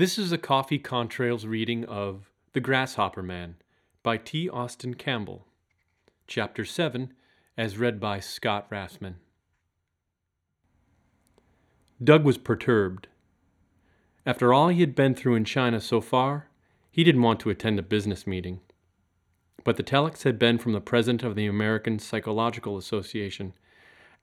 This is a Coffee Contrails reading of The Grasshopper Man by T. Austin Campbell, Chapter 7, as read by Scott Rassman. Doug was perturbed. After all he had been through in China so far, he didn't want to attend a business meeting. But the telex had been from the president of the American Psychological Association,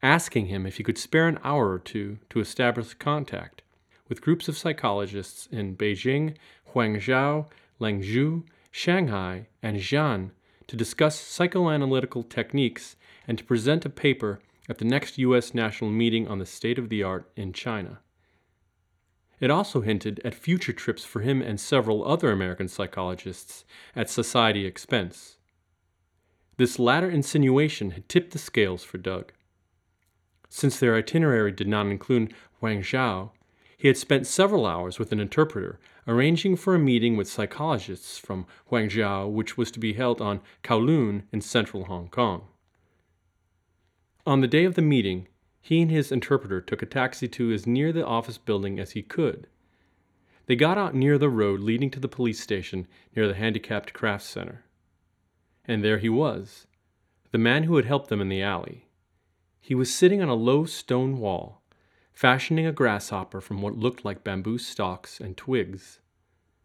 asking him if he could spare an hour or two to establish contact with groups of psychologists in Beijing, Huangzhou, Langzhou, Shanghai, and Xi'an to discuss psychoanalytical techniques and to present a paper at the next U.S. national meeting on the state of the art in China. It also hinted at future trips for him and several other American psychologists at society expense. This latter insinuation had tipped the scales for Doug. Since their itinerary did not include Huangzhou, he had spent several hours with an interpreter arranging for a meeting with psychologists from Huangzhou, which was to be held on Kowloon in central Hong Kong. On the day of the meeting, he and his interpreter took a taxi to as near the office building as he could. They got out near the road leading to the police station near the Handicapped Crafts Center. And there he was, the man who had helped them in the alley. He was sitting on a low stone wall, fashioning a grasshopper from what looked like bamboo stalks and twigs.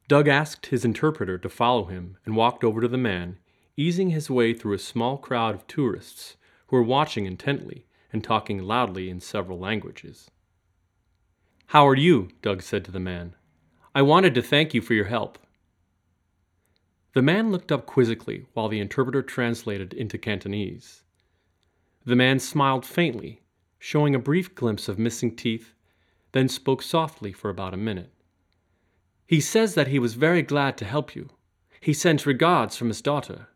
Doug asked his interpreter to follow him and walked over to the man, easing his way through a small crowd of tourists who were watching intently and talking loudly in several languages. How are you? Doug said to the man. I wanted to thank you for your help. The man looked up quizzically while the interpreter translated into Cantonese. The man smiled faintly showing a brief glimpse of missing teeth, then spoke softly for about a minute. He says that he was very glad to help you. He sends regards from his daughter.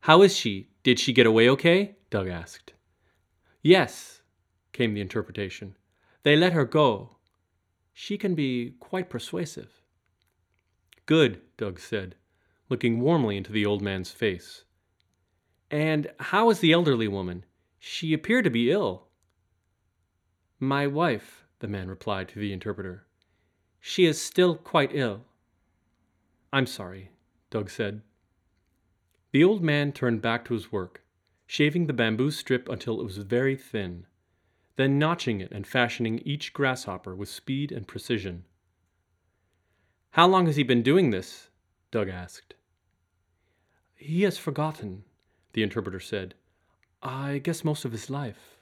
How is she? Did she get away okay? Doug asked. Yes, came the interpretation. They let her go. She can be quite persuasive. Good, Doug said, looking warmly into the old man's face. And how is the elderly woman? She appeared to be ill. My wife, the man replied to the interpreter. She is still quite ill. I'm sorry, Doug said. The old man turned back to his work, shaving the bamboo strip until it was very thin, then notching it and fashioning each grasshopper with speed and precision. How long has he been doing this? Doug asked. He has forgotten, the interpreter said. I guess most of his life.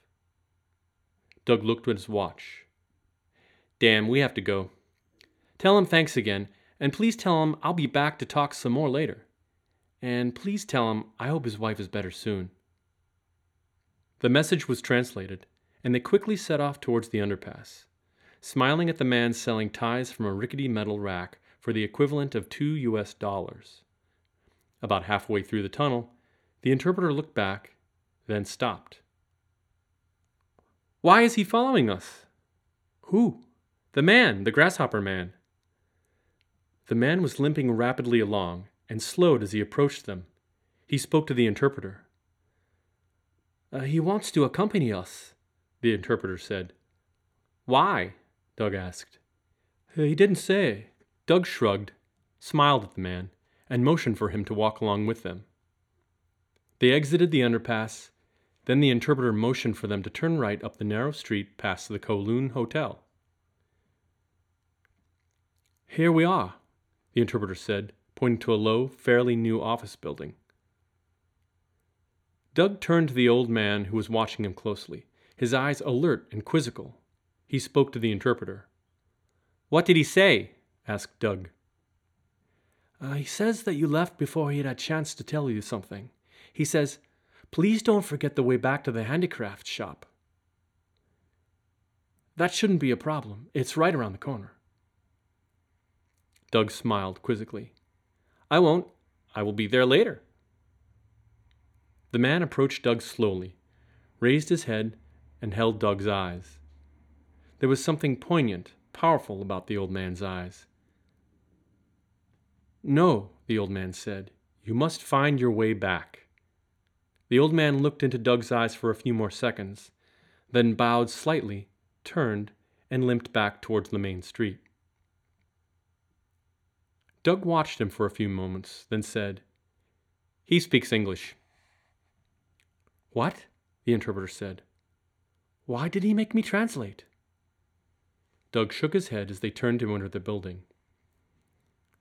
Doug looked at his watch. Damn, we have to go. Tell him thanks again, and please tell him I'll be back to talk some more later. And please tell him I hope his wife is better soon. The message was translated, and they quickly set off towards the underpass, smiling at the man selling ties from a rickety metal rack for the equivalent of two US dollars. About halfway through the tunnel, the interpreter looked back then stopped. Why is he following us? Who? The man, the grasshopper man. The man was limping rapidly along and slowed as he approached them. He spoke to the interpreter. Uh, he wants to accompany us, the interpreter said. Why? Doug asked. He didn't say. Doug shrugged, smiled at the man, and motioned for him to walk along with them. They exited the underpass then the interpreter motioned for them to turn right up the narrow street past the Kowloon Hotel. Here we are, the interpreter said, pointing to a low, fairly new office building. Doug turned to the old man who was watching him closely, his eyes alert and quizzical. He spoke to the interpreter. What did he say? asked Doug. Uh, he says that you left before he had a chance to tell you something. He says, Please don't forget the way back to the handicraft shop. That shouldn't be a problem. It's right around the corner. Doug smiled quizzically. I won't. I will be there later. The man approached Doug slowly, raised his head, and held Doug's eyes. There was something poignant, powerful about the old man's eyes. No, the old man said, you must find your way back. The old man looked into Doug's eyes for a few more seconds, then bowed slightly, turned, and limped back towards the main street. Doug watched him for a few moments, then said, He speaks English. What? the interpreter said. Why did he make me translate? Doug shook his head as they turned to enter the building.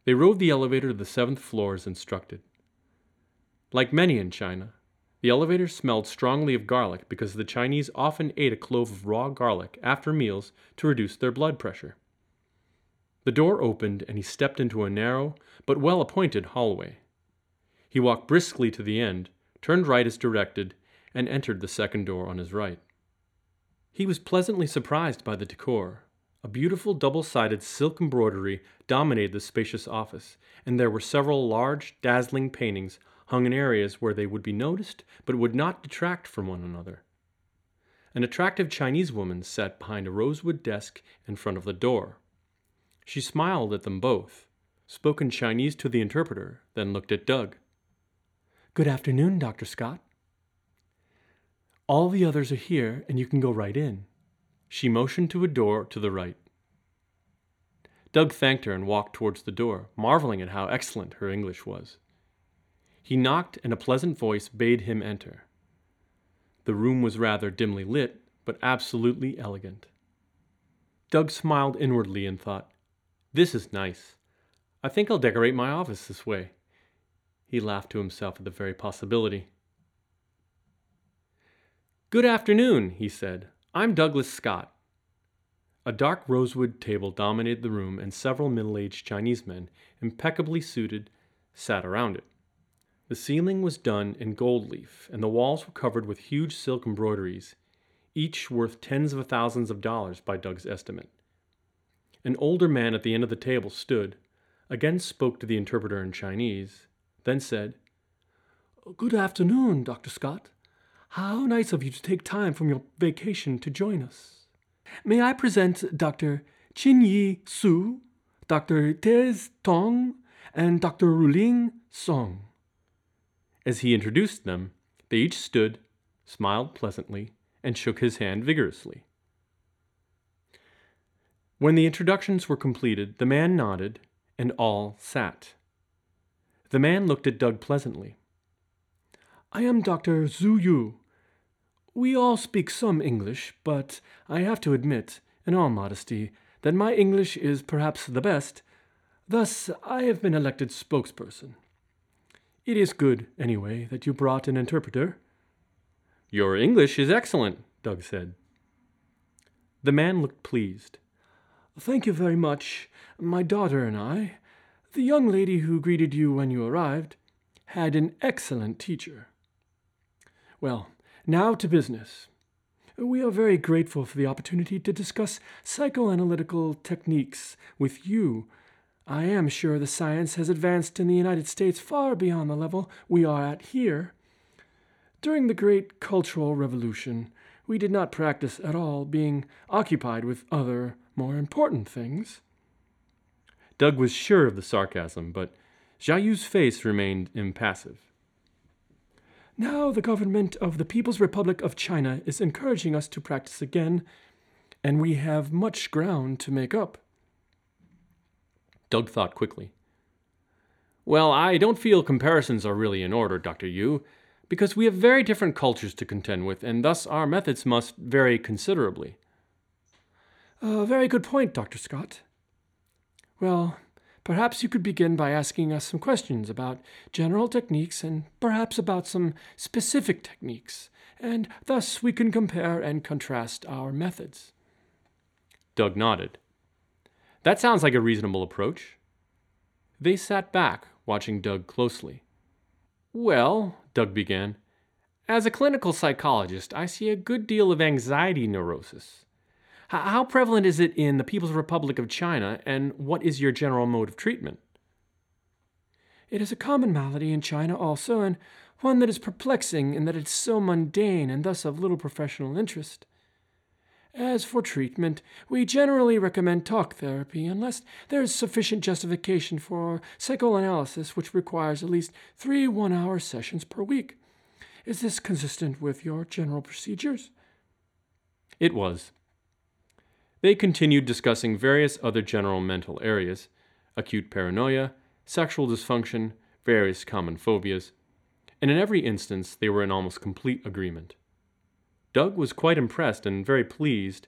They rode the elevator to the seventh floor as instructed. Like many in China, the elevator smelled strongly of garlic because the Chinese often ate a clove of raw garlic after meals to reduce their blood pressure. The door opened and he stepped into a narrow but well appointed hallway. He walked briskly to the end, turned right as directed, and entered the second door on his right. He was pleasantly surprised by the decor. A beautiful double sided silk embroidery dominated the spacious office, and there were several large, dazzling paintings hung in areas where they would be noticed but would not detract from one another. An attractive Chinese woman sat behind a rosewood desk in front of the door. She smiled at them both, spoke in Chinese to the interpreter, then looked at Doug. Good afternoon, Dr. Scott. All the others are here, and you can go right in. She motioned to a door to the right. Doug thanked her and walked towards the door, marveling at how excellent her English was. He knocked, and a pleasant voice bade him enter. The room was rather dimly lit, but absolutely elegant. Doug smiled inwardly and thought, This is nice. I think I'll decorate my office this way. He laughed to himself at the very possibility. Good afternoon, he said. I'm Douglas Scott. A dark rosewood table dominated the room, and several middle aged Chinese men, impeccably suited, sat around it. The ceiling was done in gold leaf, and the walls were covered with huge silk embroideries, each worth tens of thousands of dollars by Doug's estimate. An older man at the end of the table stood, again spoke to the interpreter in Chinese, then said, Good afternoon, Dr. Scott. How nice of you to take time from your vacation to join us. May I present Dr. Chin Yi Su, Dr. Tez Tong, and Dr. Ruling Song. As he introduced them, they each stood, smiled pleasantly, and shook his hand vigorously. When the introductions were completed, the man nodded, and all sat. The man looked at Doug pleasantly. I am Dr. Zhu Yu. We all speak some English, but I have to admit, in all modesty, that my English is perhaps the best. Thus, I have been elected spokesperson. It is good, anyway, that you brought an interpreter. Your English is excellent, Doug said. The man looked pleased. Thank you very much. My daughter and I, the young lady who greeted you when you arrived, had an excellent teacher. Well, now to business. We are very grateful for the opportunity to discuss psychoanalytical techniques with you I am sure the science has advanced in the United States far beyond the level we are at here. During the great cultural revolution, we did not practice at all, being occupied with other, more important things. Doug was sure of the sarcasm, but Zhao Yu's face remained impassive. Now the government of the People's Republic of China is encouraging us to practice again, and we have much ground to make up. Doug thought quickly. Well, I don't feel comparisons are really in order, Dr. Yu, because we have very different cultures to contend with, and thus our methods must vary considerably. A very good point, Dr. Scott. Well, perhaps you could begin by asking us some questions about general techniques and perhaps about some specific techniques, and thus we can compare and contrast our methods. Doug nodded. That sounds like a reasonable approach. They sat back, watching Doug closely. Well, Doug began, as a clinical psychologist, I see a good deal of anxiety neurosis. H- how prevalent is it in the People's Republic of China, and what is your general mode of treatment? It is a common malady in China also, and one that is perplexing in that it is so mundane and thus of little professional interest. As for treatment, we generally recommend talk therapy unless there is sufficient justification for psychoanalysis, which requires at least three one hour sessions per week. Is this consistent with your general procedures? It was. They continued discussing various other general mental areas acute paranoia, sexual dysfunction, various common phobias, and in every instance they were in almost complete agreement. Doug was quite impressed and very pleased.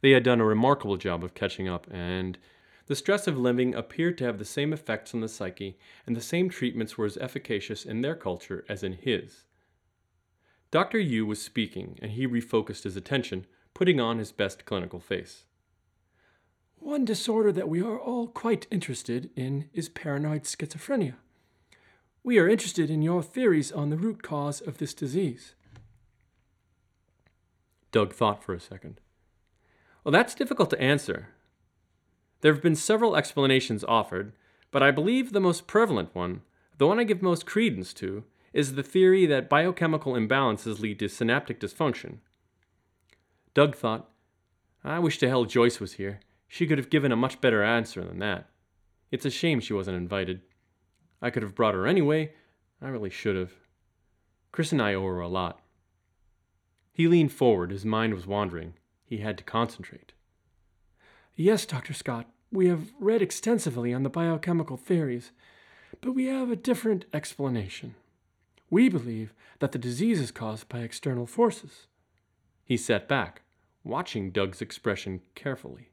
They had done a remarkable job of catching up, and the stress of living appeared to have the same effects on the psyche, and the same treatments were as efficacious in their culture as in his. Dr. Yu was speaking, and he refocused his attention, putting on his best clinical face. One disorder that we are all quite interested in is paranoid schizophrenia. We are interested in your theories on the root cause of this disease. Doug thought for a second. Well, that's difficult to answer. There have been several explanations offered, but I believe the most prevalent one, the one I give most credence to, is the theory that biochemical imbalances lead to synaptic dysfunction. Doug thought, I wish to hell Joyce was here. She could have given a much better answer than that. It's a shame she wasn't invited. I could have brought her anyway. I really should have. Chris and I owe her a lot. He leaned forward. His mind was wandering. He had to concentrate. Yes, Dr. Scott, we have read extensively on the biochemical theories, but we have a different explanation. We believe that the disease is caused by external forces. He sat back, watching Doug's expression carefully.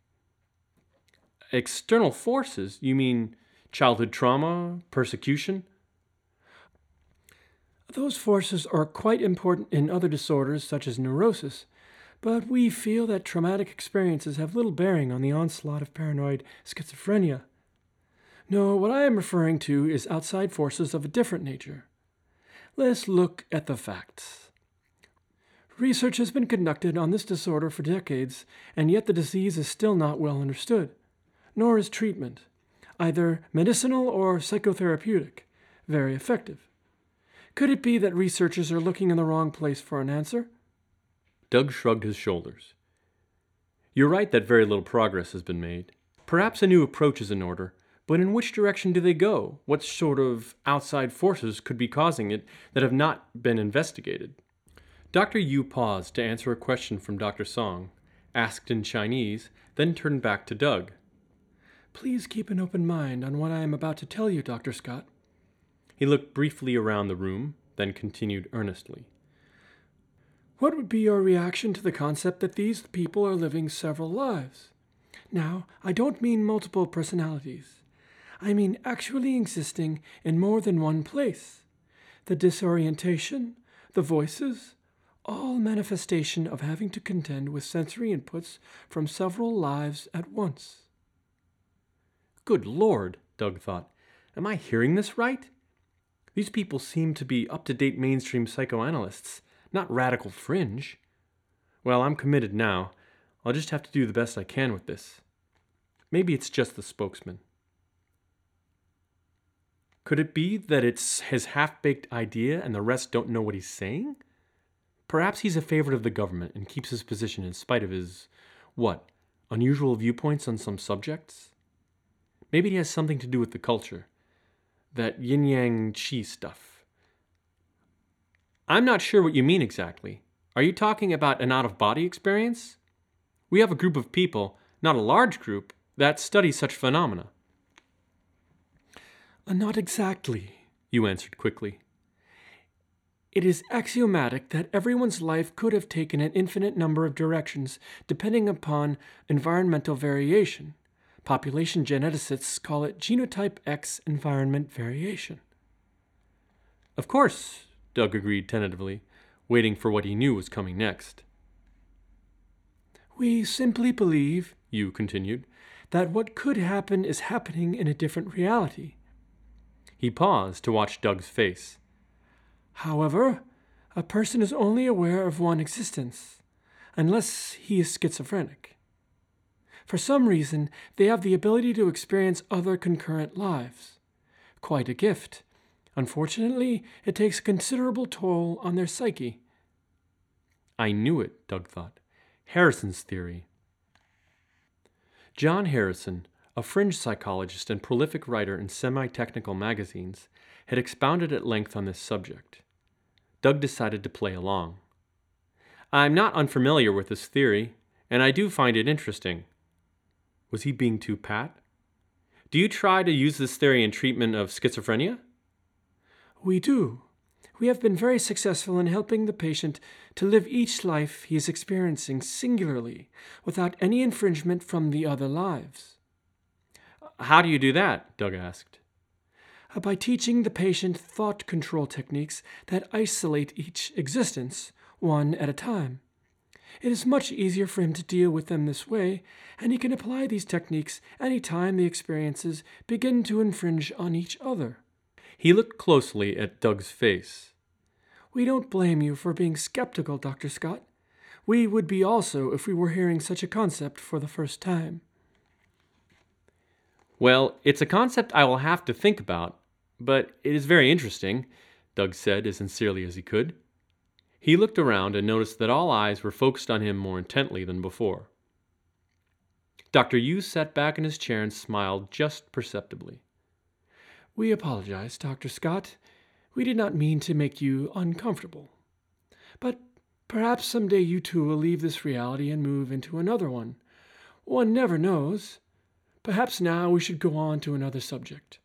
External forces? You mean childhood trauma, persecution? Those forces are quite important in other disorders such as neurosis, but we feel that traumatic experiences have little bearing on the onslaught of paranoid schizophrenia. No, what I am referring to is outside forces of a different nature. Let's look at the facts. Research has been conducted on this disorder for decades, and yet the disease is still not well understood nor is treatment, either medicinal or psychotherapeutic, very effective. Could it be that researchers are looking in the wrong place for an answer? Doug shrugged his shoulders. You're right that very little progress has been made. Perhaps a new approach is in order, but in which direction do they go? What sort of outside forces could be causing it that have not been investigated? Dr. Yu paused to answer a question from Dr. Song, asked in Chinese, then turned back to Doug. Please keep an open mind on what I am about to tell you, Dr. Scott. He looked briefly around the room, then continued earnestly. What would be your reaction to the concept that these people are living several lives? Now, I don't mean multiple personalities. I mean actually existing in more than one place. The disorientation, the voices, all manifestation of having to contend with sensory inputs from several lives at once. Good Lord, Doug thought. Am I hearing this right? These people seem to be up to date mainstream psychoanalysts, not radical fringe. Well, I'm committed now. I'll just have to do the best I can with this. Maybe it's just the spokesman. Could it be that it's his half baked idea and the rest don't know what he's saying? Perhaps he's a favorite of the government and keeps his position in spite of his, what, unusual viewpoints on some subjects? Maybe it has something to do with the culture. That yin yang chi stuff. I'm not sure what you mean exactly. Are you talking about an out of body experience? We have a group of people, not a large group, that study such phenomena. Uh, not exactly, you answered quickly. It is axiomatic that everyone's life could have taken an infinite number of directions depending upon environmental variation. Population geneticists call it genotype X environment variation. Of course, Doug agreed tentatively, waiting for what he knew was coming next. We simply believe, Yu continued, that what could happen is happening in a different reality. He paused to watch Doug's face. However, a person is only aware of one existence, unless he is schizophrenic. For some reason, they have the ability to experience other concurrent lives. Quite a gift. Unfortunately, it takes a considerable toll on their psyche. I knew it, Doug thought. Harrison's theory. John Harrison, a fringe psychologist and prolific writer in semi technical magazines, had expounded at length on this subject. Doug decided to play along. I'm not unfamiliar with this theory, and I do find it interesting. Was he being too pat? Do you try to use this theory in treatment of schizophrenia? We do. We have been very successful in helping the patient to live each life he is experiencing singularly, without any infringement from the other lives. How do you do that? Doug asked. Uh, by teaching the patient thought control techniques that isolate each existence, one at a time. It is much easier for him to deal with them this way, and he can apply these techniques any time the experiences begin to infringe on each other. He looked closely at Doug's face. We don't blame you for being skeptical, Dr. Scott. We would be also if we were hearing such a concept for the first time. Well, it's a concept I will have to think about, but it is very interesting, Doug said as sincerely as he could. He looked around and noticed that all eyes were focused on him more intently than before. Dr. Yu sat back in his chair and smiled just perceptibly. We apologize, Dr. Scott. We did not mean to make you uncomfortable. But perhaps some day you two will leave this reality and move into another one. One never knows. Perhaps now we should go on to another subject.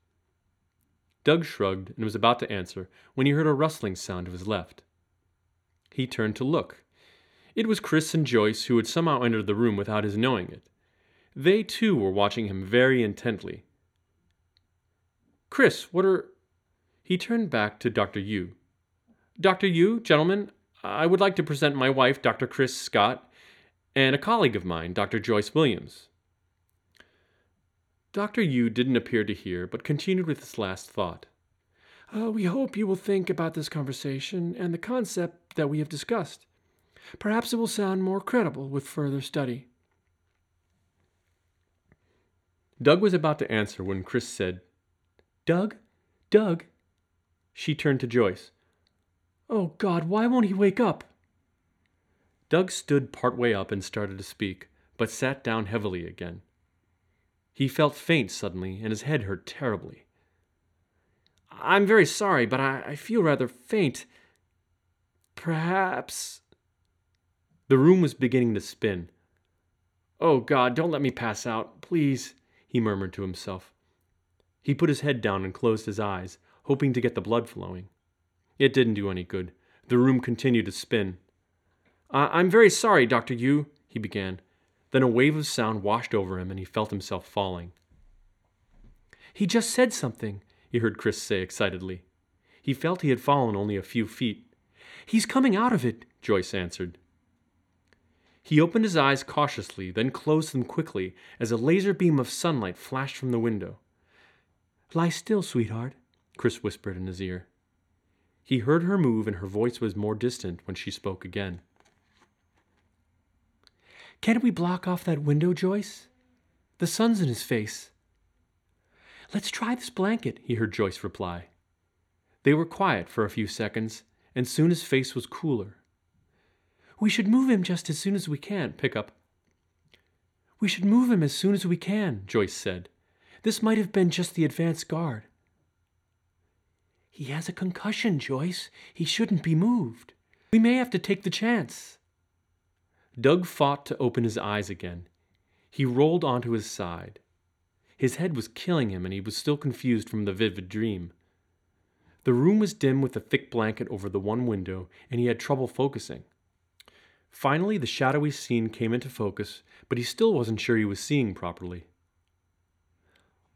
Doug shrugged and was about to answer when he heard a rustling sound to his left. He turned to look. It was Chris and Joyce who had somehow entered the room without his knowing it. They too were watching him very intently, Chris, what are. He turned back to Dr. Yu. Dr. Yu, gentlemen, I would like to present my wife, Dr. Chris Scott, and a colleague of mine, Dr. Joyce Williams. Dr. Yu didn't appear to hear, but continued with his last thought. Uh, we hope you will think about this conversation and the concept that we have discussed. Perhaps it will sound more credible with further study. Doug was about to answer when Chris said, Doug? Doug? She turned to Joyce. Oh, God, why won't he wake up? Doug stood part way up and started to speak, but sat down heavily again. He felt faint suddenly, and his head hurt terribly. I'm very sorry, but I, I feel rather faint. Perhaps. The room was beginning to spin. Oh, God, don't let me pass out, please, he murmured to himself. He put his head down and closed his eyes, hoping to get the blood flowing. It didn't do any good. The room continued to spin. I I- am very sorry, Dr. Yu, he began. Then a wave of sound washed over him and he felt himself falling. He just said something, he heard Chris say excitedly. He felt he had fallen only a few feet. He's coming out of it, Joyce answered. He opened his eyes cautiously, then closed them quickly as a laser beam of sunlight flashed from the window. Lie still, sweetheart, Chris whispered in his ear. He heard her move, and her voice was more distant when she spoke again. Can't we block off that window, Joyce? The sun's in his face. Let's try this blanket, he heard Joyce reply. They were quiet for a few seconds, and soon his face was cooler. We should move him just as soon as we can, Pickup. We should move him as soon as we can, Joyce said. This might have been just the advance guard. He has a concussion, Joyce. He shouldn't be moved. We may have to take the chance. Doug fought to open his eyes again. He rolled onto his side. His head was killing him, and he was still confused from the vivid dream. The room was dim with a thick blanket over the one window, and he had trouble focusing. Finally, the shadowy scene came into focus, but he still wasn't sure he was seeing properly.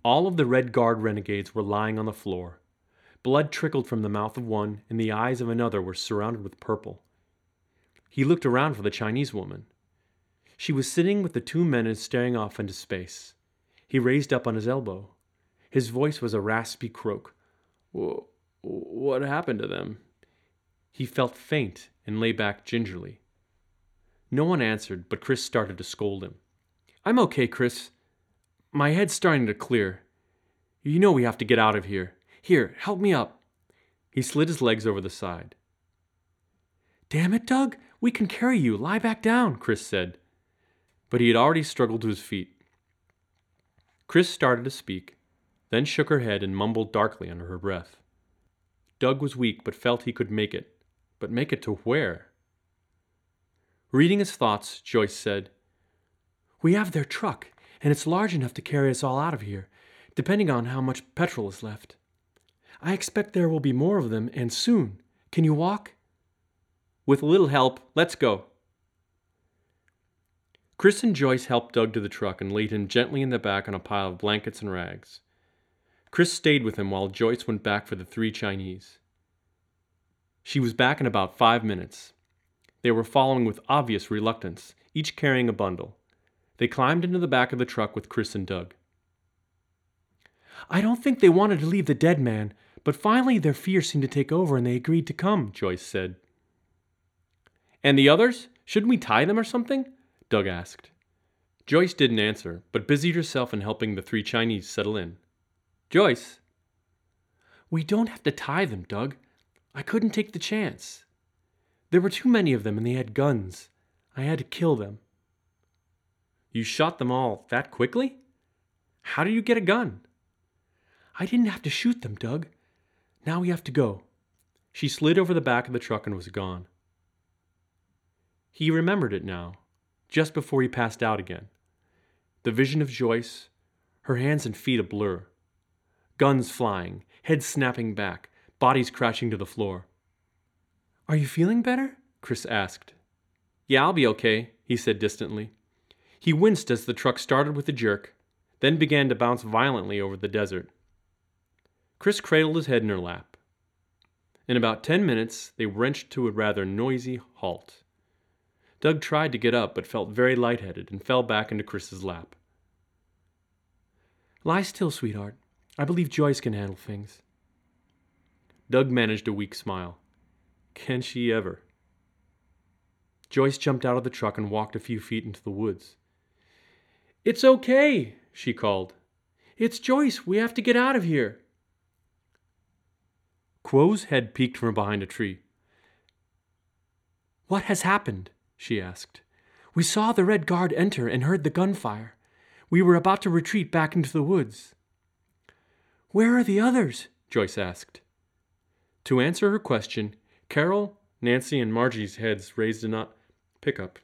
All of the Red Guard renegades were lying on the floor. Blood trickled from the mouth of one, and the eyes of another were surrounded with purple. He looked around for the Chinese woman. She was sitting with the two men and staring off into space. He raised up on his elbow. His voice was a raspy croak. What happened to them? He felt faint and lay back gingerly. No one answered, but Chris started to scold him. I'm okay, Chris. My head's starting to clear. You know we have to get out of here. Here, help me up. He slid his legs over the side. Damn it, Doug! We can carry you. Lie back down, Chris said. But he had already struggled to his feet. Chris started to speak, then shook her head and mumbled darkly under her breath. Doug was weak, but felt he could make it. But make it to where? Reading his thoughts, Joyce said, We have their truck and it's large enough to carry us all out of here. depending on how much petrol is left. I expect there will be more of them, and soon. Can you walk? With a little help, let's go. Chris and Joyce helped Doug to the truck and laid him gently in the back on a pile of blankets and rags. Chris stayed with him while Joyce went back for the three Chinese. She was back in about five minutes. They were following with obvious reluctance, each carrying a bundle. They climbed into the back of the truck with Chris and Doug. I don't think they wanted to leave the dead man, but finally their fear seemed to take over and they agreed to come, Joyce said. And the others? Shouldn't we tie them or something? Doug asked. Joyce didn't answer, but busied herself in helping the three Chinese settle in. Joyce. We don't have to tie them, Doug. I couldn't take the chance. There were too many of them and they had guns. I had to kill them. You shot them all that quickly? How did you get a gun? I didn't have to shoot them, Doug. Now we have to go. She slid over the back of the truck and was gone. He remembered it now, just before he passed out again. The vision of Joyce, her hands and feet a blur. Guns flying, heads snapping back, bodies crashing to the floor. Are you feeling better? Chris asked. Yeah, I'll be okay, he said distantly. He winced as the truck started with a jerk, then began to bounce violently over the desert. Chris cradled his head in her lap. In about ten minutes, they wrenched to a rather noisy halt. Doug tried to get up, but felt very lightheaded and fell back into Chris's lap. Lie still, sweetheart. I believe Joyce can handle things. Doug managed a weak smile. Can she ever? Joyce jumped out of the truck and walked a few feet into the woods. It's okay, she called. It's Joyce. We have to get out of here. Kuo's head peeked from behind a tree. What has happened? She asked. We saw the Red Guard enter and heard the gunfire. We were about to retreat back into the woods. Where are the others? Joyce asked. To answer her question, Carol, Nancy, and Margie's heads raised a not pick up.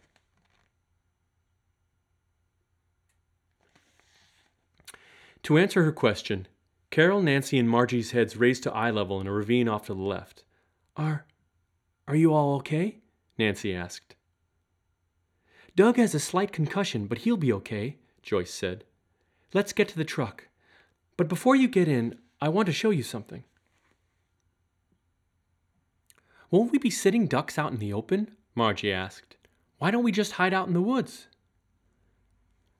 To answer her question, Carol, Nancy, and Margie's heads raised to eye level in a ravine off to the left. Are. are you all okay? Nancy asked. Doug has a slight concussion, but he'll be okay, Joyce said. Let's get to the truck. But before you get in, I want to show you something. Won't we be sitting ducks out in the open? Margie asked. Why don't we just hide out in the woods?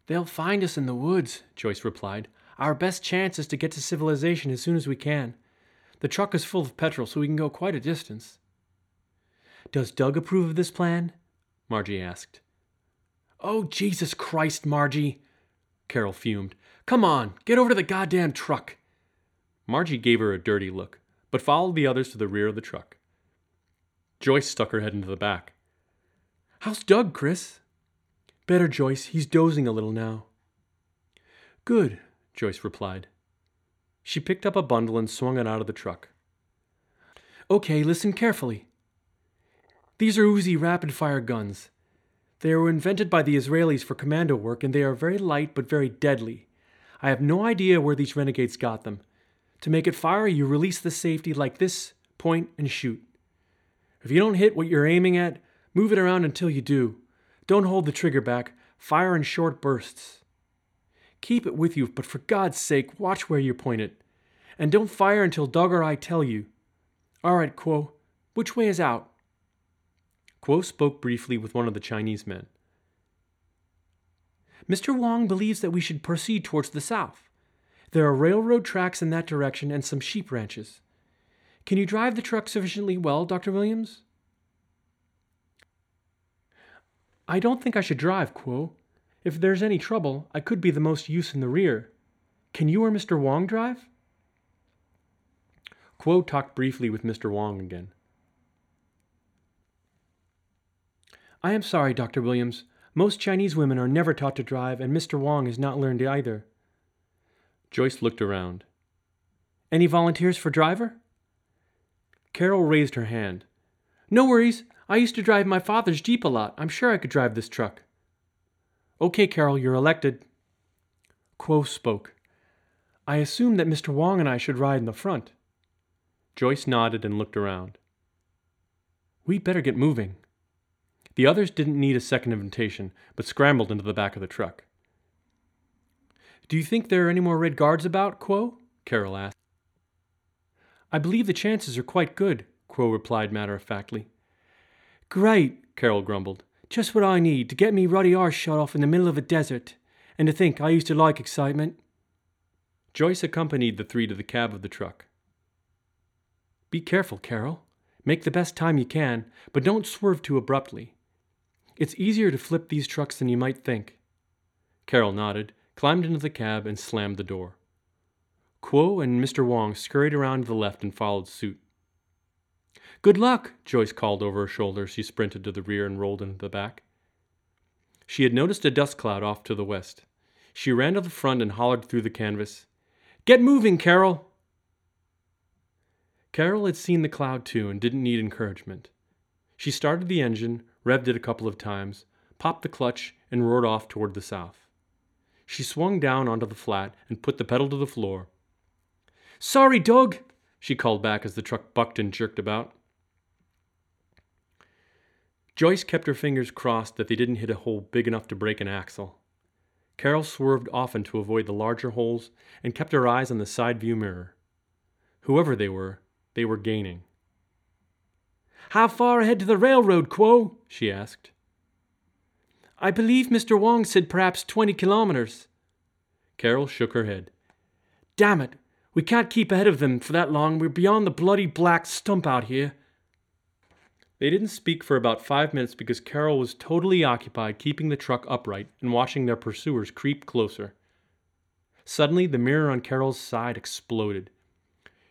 They'll find us in the woods, Joyce replied. Our best chance is to get to civilization as soon as we can. The truck is full of petrol, so we can go quite a distance. Does Doug approve of this plan? Margie asked. Oh, Jesus Christ, Margie, Carol fumed. Come on, get over to the goddamn truck. Margie gave her a dirty look, but followed the others to the rear of the truck. Joyce stuck her head into the back. How's Doug, Chris? Better, Joyce. He's dozing a little now. Good, Joyce replied. She picked up a bundle and swung it out of the truck. Okay, listen carefully. These are Uzi rapid fire guns. They were invented by the Israelis for commando work and they are very light but very deadly. I have no idea where these renegades got them. To make it fire, you release the safety like this, point, and shoot. If you don't hit what you're aiming at, move it around until you do. Don't hold the trigger back, fire in short bursts. Keep it with you, but for God's sake, watch where you point it. And don't fire until Doug or I tell you. All right, Kuo, which way is out? Kuo spoke briefly with one of the Chinese men. Mr. Wong believes that we should proceed towards the south. There are railroad tracks in that direction and some sheep ranches. Can you drive the truck sufficiently well, Dr. Williams? I don't think I should drive, Kuo. If there's any trouble, I could be the most use in the rear. Can you or Mr. Wong drive? Kuo talked briefly with Mr. Wong again. I am sorry, Dr. Williams. Most Chinese women are never taught to drive, and Mr. Wong has not learned either. Joyce looked around. Any volunteers for driver? Carol raised her hand. No worries. I used to drive my father's Jeep a lot. I'm sure I could drive this truck. Okay, Carol, you're elected. Kuo spoke. I assume that Mr. Wong and I should ride in the front. Joyce nodded and looked around. We'd better get moving. The others didn't need a second invitation, but scrambled into the back of the truck. Do you think there are any more Red Guards about, Kuo? Carol asked. I believe the chances are quite good, Kuo replied matter of factly. Great, Carol grumbled. Just what I need to get me ruddy arse shot off in the middle of a desert. And to think I used to like excitement. Joyce accompanied the three to the cab of the truck. Be careful, Carol. Make the best time you can, but don't swerve too abruptly. It's easier to flip these trucks than you might think. Carol nodded, climbed into the cab, and slammed the door. Kuo and Mr. Wong scurried around to the left and followed suit. Good luck, Joyce called over her shoulder as she sprinted to the rear and rolled into the back. She had noticed a dust cloud off to the west. She ran to the front and hollered through the canvas, Get moving, Carol! Carol had seen the cloud too and didn't need encouragement. She started the engine, revved it a couple of times, popped the clutch, and roared off toward the south. She swung down onto the flat and put the pedal to the floor. Sorry, Doug, she called back as the truck bucked and jerked about. Joyce kept her fingers crossed that they didn't hit a hole big enough to break an axle. Carol swerved often to avoid the larger holes and kept her eyes on the side view mirror. Whoever they were, they were gaining. How far ahead to the railroad, Kuo? she asked. I believe Mr. Wong said perhaps twenty kilometers. Carol shook her head. Damn it! We can't keep ahead of them for that long. We're beyond the bloody black stump out here. They didn't speak for about five minutes because Carol was totally occupied keeping the truck upright and watching their pursuers creep closer. Suddenly, the mirror on Carol's side exploded.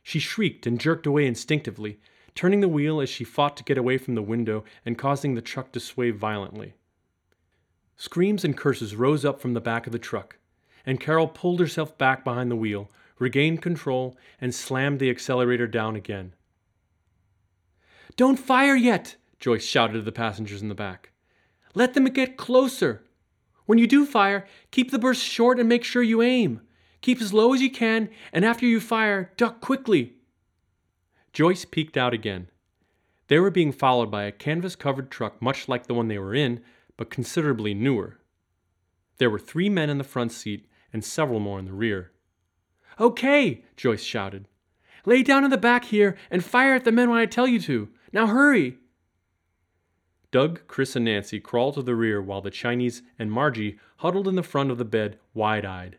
She shrieked and jerked away instinctively, turning the wheel as she fought to get away from the window and causing the truck to sway violently. Screams and curses rose up from the back of the truck, and Carol pulled herself back behind the wheel, regained control, and slammed the accelerator down again. Don't fire yet, Joyce shouted to the passengers in the back. Let them get closer. When you do fire, keep the burst short and make sure you aim. Keep as low as you can, and after you fire, duck quickly. Joyce peeked out again. They were being followed by a canvas covered truck much like the one they were in, but considerably newer. There were three men in the front seat and several more in the rear. Okay, Joyce shouted. Lay down in the back here and fire at the men when I tell you to. Now hurry! Doug, Chris, and Nancy crawled to the rear while the Chinese and Margie huddled in the front of the bed, wide eyed.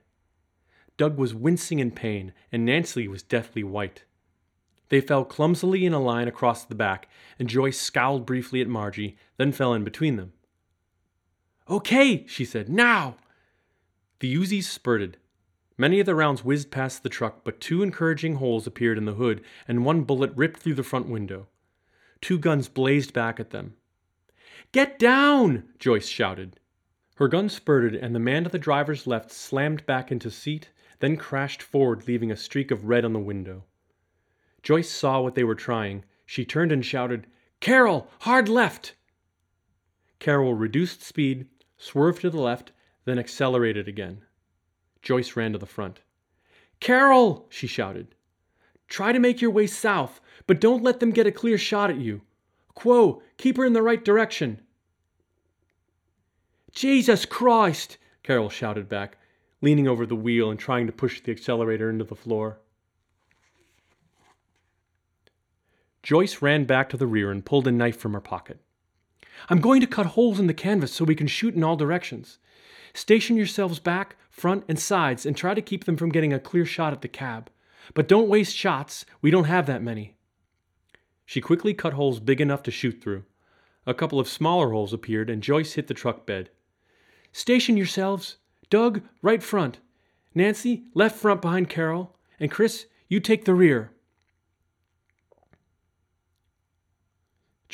Doug was wincing in pain, and Nancy was deathly white. They fell clumsily in a line across the back, and Joyce scowled briefly at Margie, then fell in between them. Okay, she said, now! The Uzis spurted. Many of the rounds whizzed past the truck, but two encouraging holes appeared in the hood, and one bullet ripped through the front window. Two guns blazed back at them. Get down! Joyce shouted. Her gun spurted, and the man to the driver's left slammed back into seat, then crashed forward, leaving a streak of red on the window. Joyce saw what they were trying. She turned and shouted, Carol, hard left! Carol reduced speed, swerved to the left, then accelerated again. Joyce ran to the front. Carol, she shouted. Try to make your way south, but don't let them get a clear shot at you. Kuo, keep her in the right direction. Jesus Christ, Carol shouted back, leaning over the wheel and trying to push the accelerator into the floor. Joyce ran back to the rear and pulled a knife from her pocket. I'm going to cut holes in the canvas so we can shoot in all directions. Station yourselves back, front, and sides and try to keep them from getting a clear shot at the cab. But don't waste shots, we don't have that many. She quickly cut holes big enough to shoot through. A couple of smaller holes appeared, and Joyce hit the truck bed. Station yourselves. Doug, right front. Nancy, left front behind Carol. And Chris, you take the rear.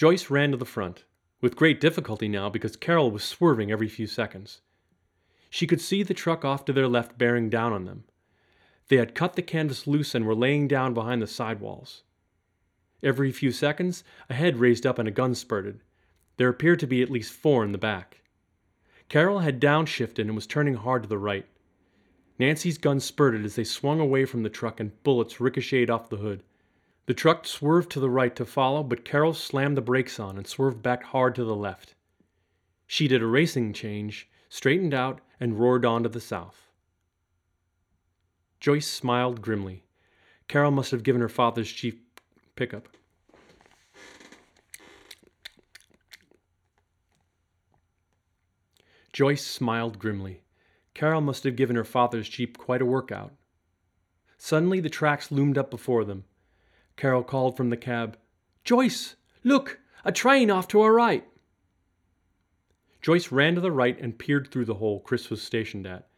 Joyce ran to the front, with great difficulty now because Carol was swerving every few seconds. She could see the truck off to their left bearing down on them. They had cut the canvas loose and were laying down behind the sidewalls. Every few seconds, a head raised up and a gun spurted. There appeared to be at least four in the back. Carol had downshifted and was turning hard to the right. Nancy's gun spurted as they swung away from the truck and bullets ricocheted off the hood. The truck swerved to the right to follow, but Carol slammed the brakes on and swerved back hard to the left. She did a racing change, straightened out, and roared on to the south. Joyce smiled grimly. Carol must have given her father's Jeep pickup. Joyce smiled grimly. Carol must have given her father's Jeep quite a workout. Suddenly, the tracks loomed up before them. Carol called from the cab, Joyce, look, a train off to our right. Joyce ran to the right and peered through the hole Chris was stationed at.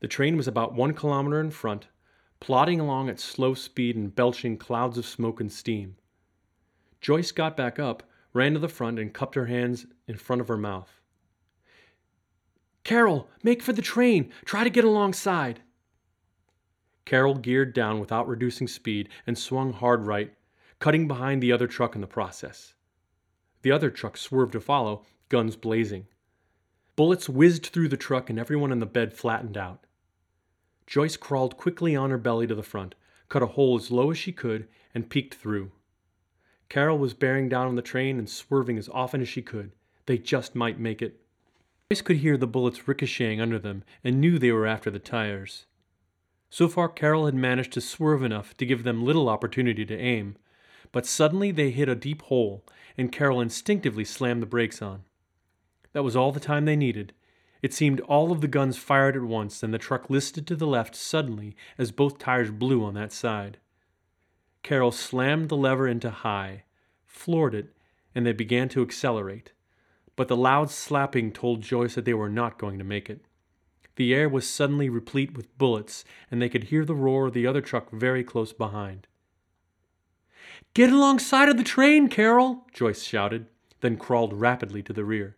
The train was about one kilometer in front, plodding along at slow speed and belching clouds of smoke and steam. Joyce got back up, ran to the front, and cupped her hands in front of her mouth. Carol, make for the train. Try to get alongside. Carol geared down without reducing speed and swung hard right, cutting behind the other truck in the process. The other truck swerved to follow, guns blazing. Bullets whizzed through the truck and everyone in the bed flattened out. Joyce crawled quickly on her belly to the front, cut a hole as low as she could, and peeked through. Carol was bearing down on the train and swerving as often as she could. They just might make it. Joyce could hear the bullets ricocheting under them and knew they were after the tires. So far, Carol had managed to swerve enough to give them little opportunity to aim, but suddenly they hit a deep hole, and Carol instinctively slammed the brakes on. That was all the time they needed. It seemed all of the guns fired at once, and the truck listed to the left suddenly as both tires blew on that side. Carol slammed the lever into high, floored it, and they began to accelerate but the loud slapping told Joyce that they were not going to make it. The air was suddenly replete with bullets, and they could hear the roar of the other truck very close behind. Get alongside of the train, Carol, Joyce shouted, then crawled rapidly to the rear.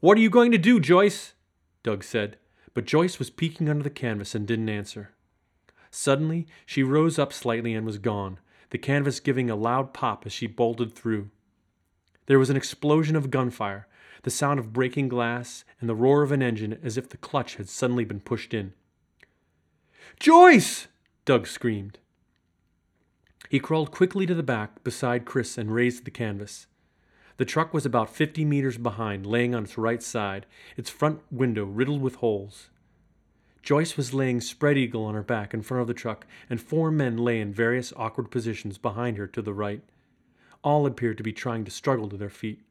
What are you going to do, Joyce? Doug said, but Joyce was peeking under the canvas and didn't answer. Suddenly, she rose up slightly and was gone, the canvas giving a loud pop as she bolted through. There was an explosion of gunfire, the sound of breaking glass, and the roar of an engine as if the clutch had suddenly been pushed in. Joyce! Doug screamed. He crawled quickly to the back beside Chris and raised the canvas. The truck was about 50 meters behind, laying on its right side, its front window riddled with holes. Joyce was laying spread eagle on her back in front of the truck, and four men lay in various awkward positions behind her to the right. All appeared to be trying to struggle to their feet.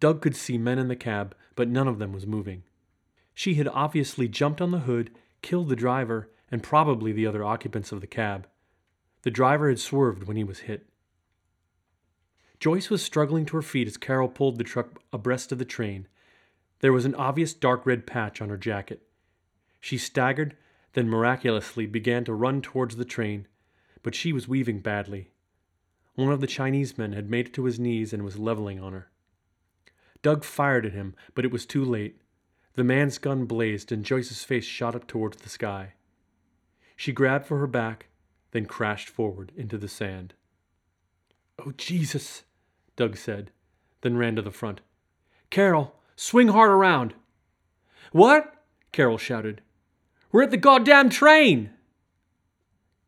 Doug could see men in the cab, but none of them was moving. She had obviously jumped on the hood, killed the driver, and probably the other occupants of the cab. The driver had swerved when he was hit. Joyce was struggling to her feet as Carol pulled the truck abreast of the train. There was an obvious dark red patch on her jacket. She staggered, then miraculously began to run towards the train, but she was weaving badly. One of the Chinese men had made it to his knees and was leveling on her. Doug fired at him, but it was too late. The man's gun blazed, and Joyce's face shot up towards the sky. She grabbed for her back, then crashed forward into the sand. Oh, Jesus, Doug said, then ran to the front. Carol, swing hard around. What? Carol shouted. We're at the goddamn train!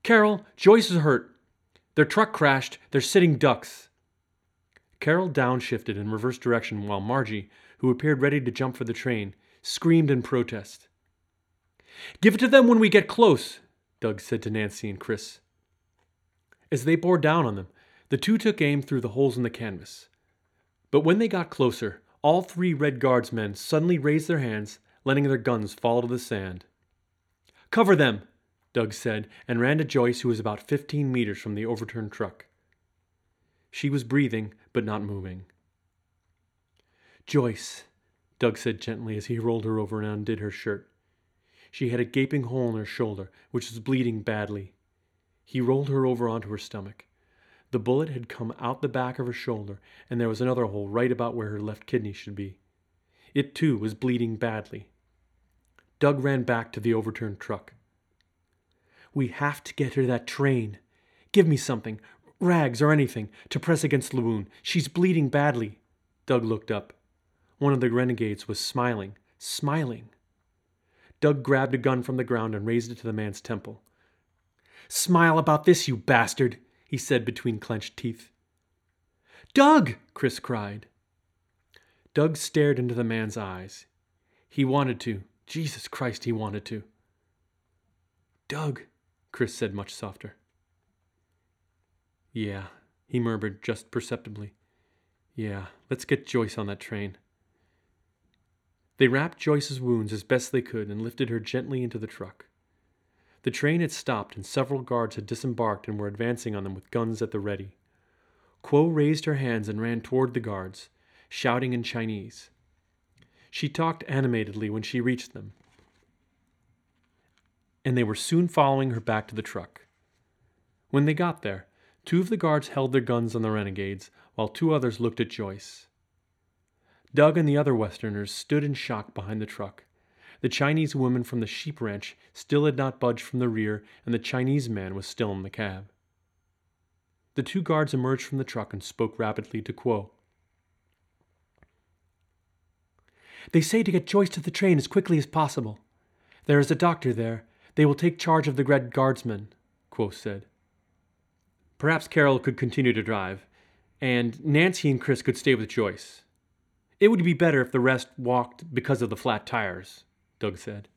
Carol, Joyce is hurt. Their truck crashed. They're sitting ducks. Carol downshifted in reverse direction while Margie, who appeared ready to jump for the train, screamed in protest. Give it to them when we get close, Doug said to Nancy and Chris. As they bore down on them, the two took aim through the holes in the canvas. But when they got closer, all three Red Guardsmen suddenly raised their hands, letting their guns fall to the sand. Cover them, Doug said, and ran to Joyce, who was about 15 meters from the overturned truck. She was breathing, but not moving. Joyce, Doug said gently as he rolled her over and undid her shirt. She had a gaping hole in her shoulder, which was bleeding badly. He rolled her over onto her stomach. The bullet had come out the back of her shoulder, and there was another hole right about where her left kidney should be. It, too, was bleeding badly. Doug ran back to the overturned truck. We have to get her that train. Give me something, rags or anything, to press against wound. She's bleeding badly. Doug looked up. One of the renegades was smiling, smiling. Doug grabbed a gun from the ground and raised it to the man's temple. Smile about this, you bastard, he said between clenched teeth. Doug! Chris cried. Doug stared into the man's eyes. He wanted to. Jesus Christ, he wanted to. Doug, Chris said much softer. Yeah, he murmured just perceptibly. Yeah, let's get Joyce on that train. They wrapped Joyce's wounds as best they could and lifted her gently into the truck. The train had stopped and several guards had disembarked and were advancing on them with guns at the ready. Kuo raised her hands and ran toward the guards, shouting in Chinese. She talked animatedly when she reached them, and they were soon following her back to the truck. When they got there, two of the guards held their guns on the renegades, while two others looked at Joyce. Doug and the other Westerners stood in shock behind the truck. The Chinese woman from the sheep ranch still had not budged from the rear, and the Chinese man was still in the cab. The two guards emerged from the truck and spoke rapidly to Kuo. They say to get Joyce to the train as quickly as possible. There is a doctor there. They will take charge of the Red Guardsmen, Kuo said. Perhaps Carol could continue to drive, and Nancy and Chris could stay with Joyce. It would be better if the rest walked because of the flat tires, Doug said.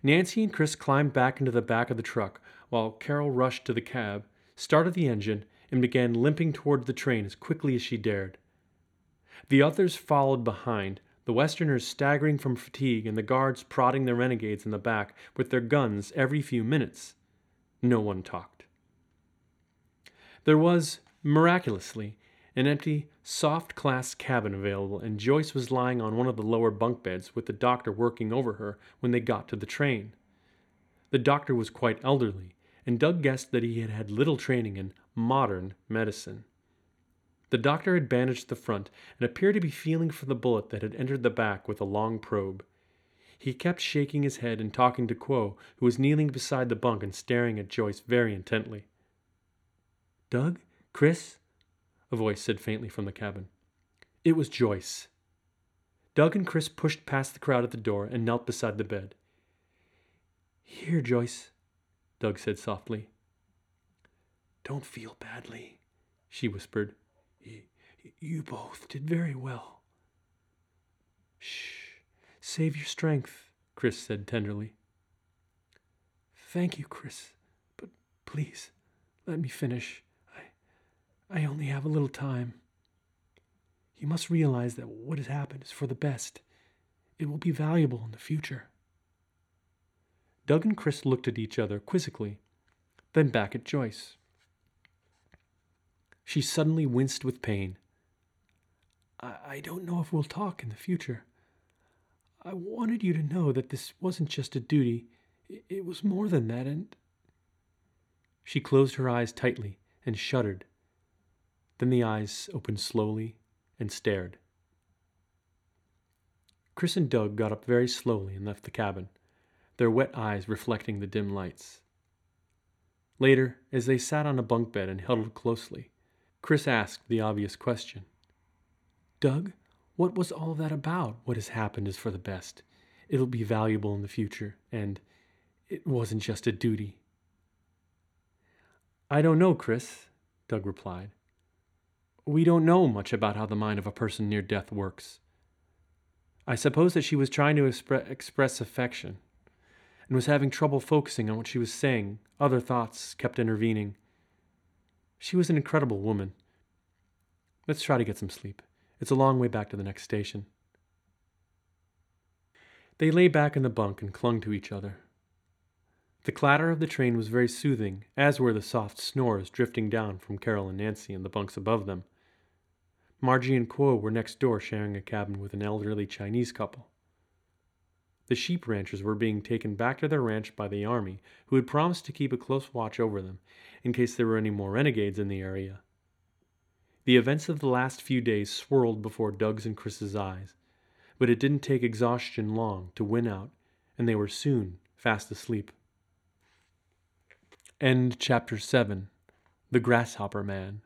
Nancy and Chris climbed back into the back of the truck while Carol rushed to the cab, started the engine, and began limping toward the train as quickly as she dared. The others followed behind, the Westerners staggering from fatigue and the guards prodding the renegades in the back with their guns every few minutes. No one talked. There was, miraculously, an empty, soft class cabin available, and Joyce was lying on one of the lower bunk beds with the doctor working over her when they got to the train. The doctor was quite elderly, and Doug guessed that he had had little training in modern medicine. The doctor had bandaged the front and appeared to be feeling for the bullet that had entered the back with a long probe. He kept shaking his head and talking to Kuo, who was kneeling beside the bunk and staring at Joyce very intently. Doug? Chris? a voice said faintly from the cabin. It was Joyce. Doug and Chris pushed past the crowd at the door and knelt beside the bed. Here, Joyce, Doug said softly. Don't feel badly, she whispered. You both did very well. Shh, save your strength, Chris said tenderly. Thank you, Chris, but please let me finish. I only have a little time. You must realize that what has happened is for the best. It will be valuable in the future. Doug and Chris looked at each other quizzically, then back at Joyce. She suddenly winced with pain. I, I don't know if we'll talk in the future. I wanted you to know that this wasn't just a duty, it, it was more than that, and. She closed her eyes tightly and shuddered then the eyes opened slowly and stared. Chris and Doug got up very slowly and left the cabin, their wet eyes reflecting the dim lights. Later, as they sat on a bunk bed and huddled closely, Chris asked the obvious question Doug, what was all that about? What has happened is for the best. It'll be valuable in the future, and it wasn't just a duty. I don't know, Chris, Doug replied. We don't know much about how the mind of a person near death works. I suppose that she was trying to expre- express affection and was having trouble focusing on what she was saying. Other thoughts kept intervening. She was an incredible woman. Let's try to get some sleep. It's a long way back to the next station. They lay back in the bunk and clung to each other. The clatter of the train was very soothing, as were the soft snores drifting down from Carol and Nancy in the bunks above them. Margie and Kuo were next door sharing a cabin with an elderly Chinese couple. The sheep ranchers were being taken back to their ranch by the army, who had promised to keep a close watch over them in case there were any more renegades in the area. The events of the last few days swirled before Doug's and Chris's eyes, but it didn't take exhaustion long to win out, and they were soon fast asleep. End chapter 7 The Grasshopper Man.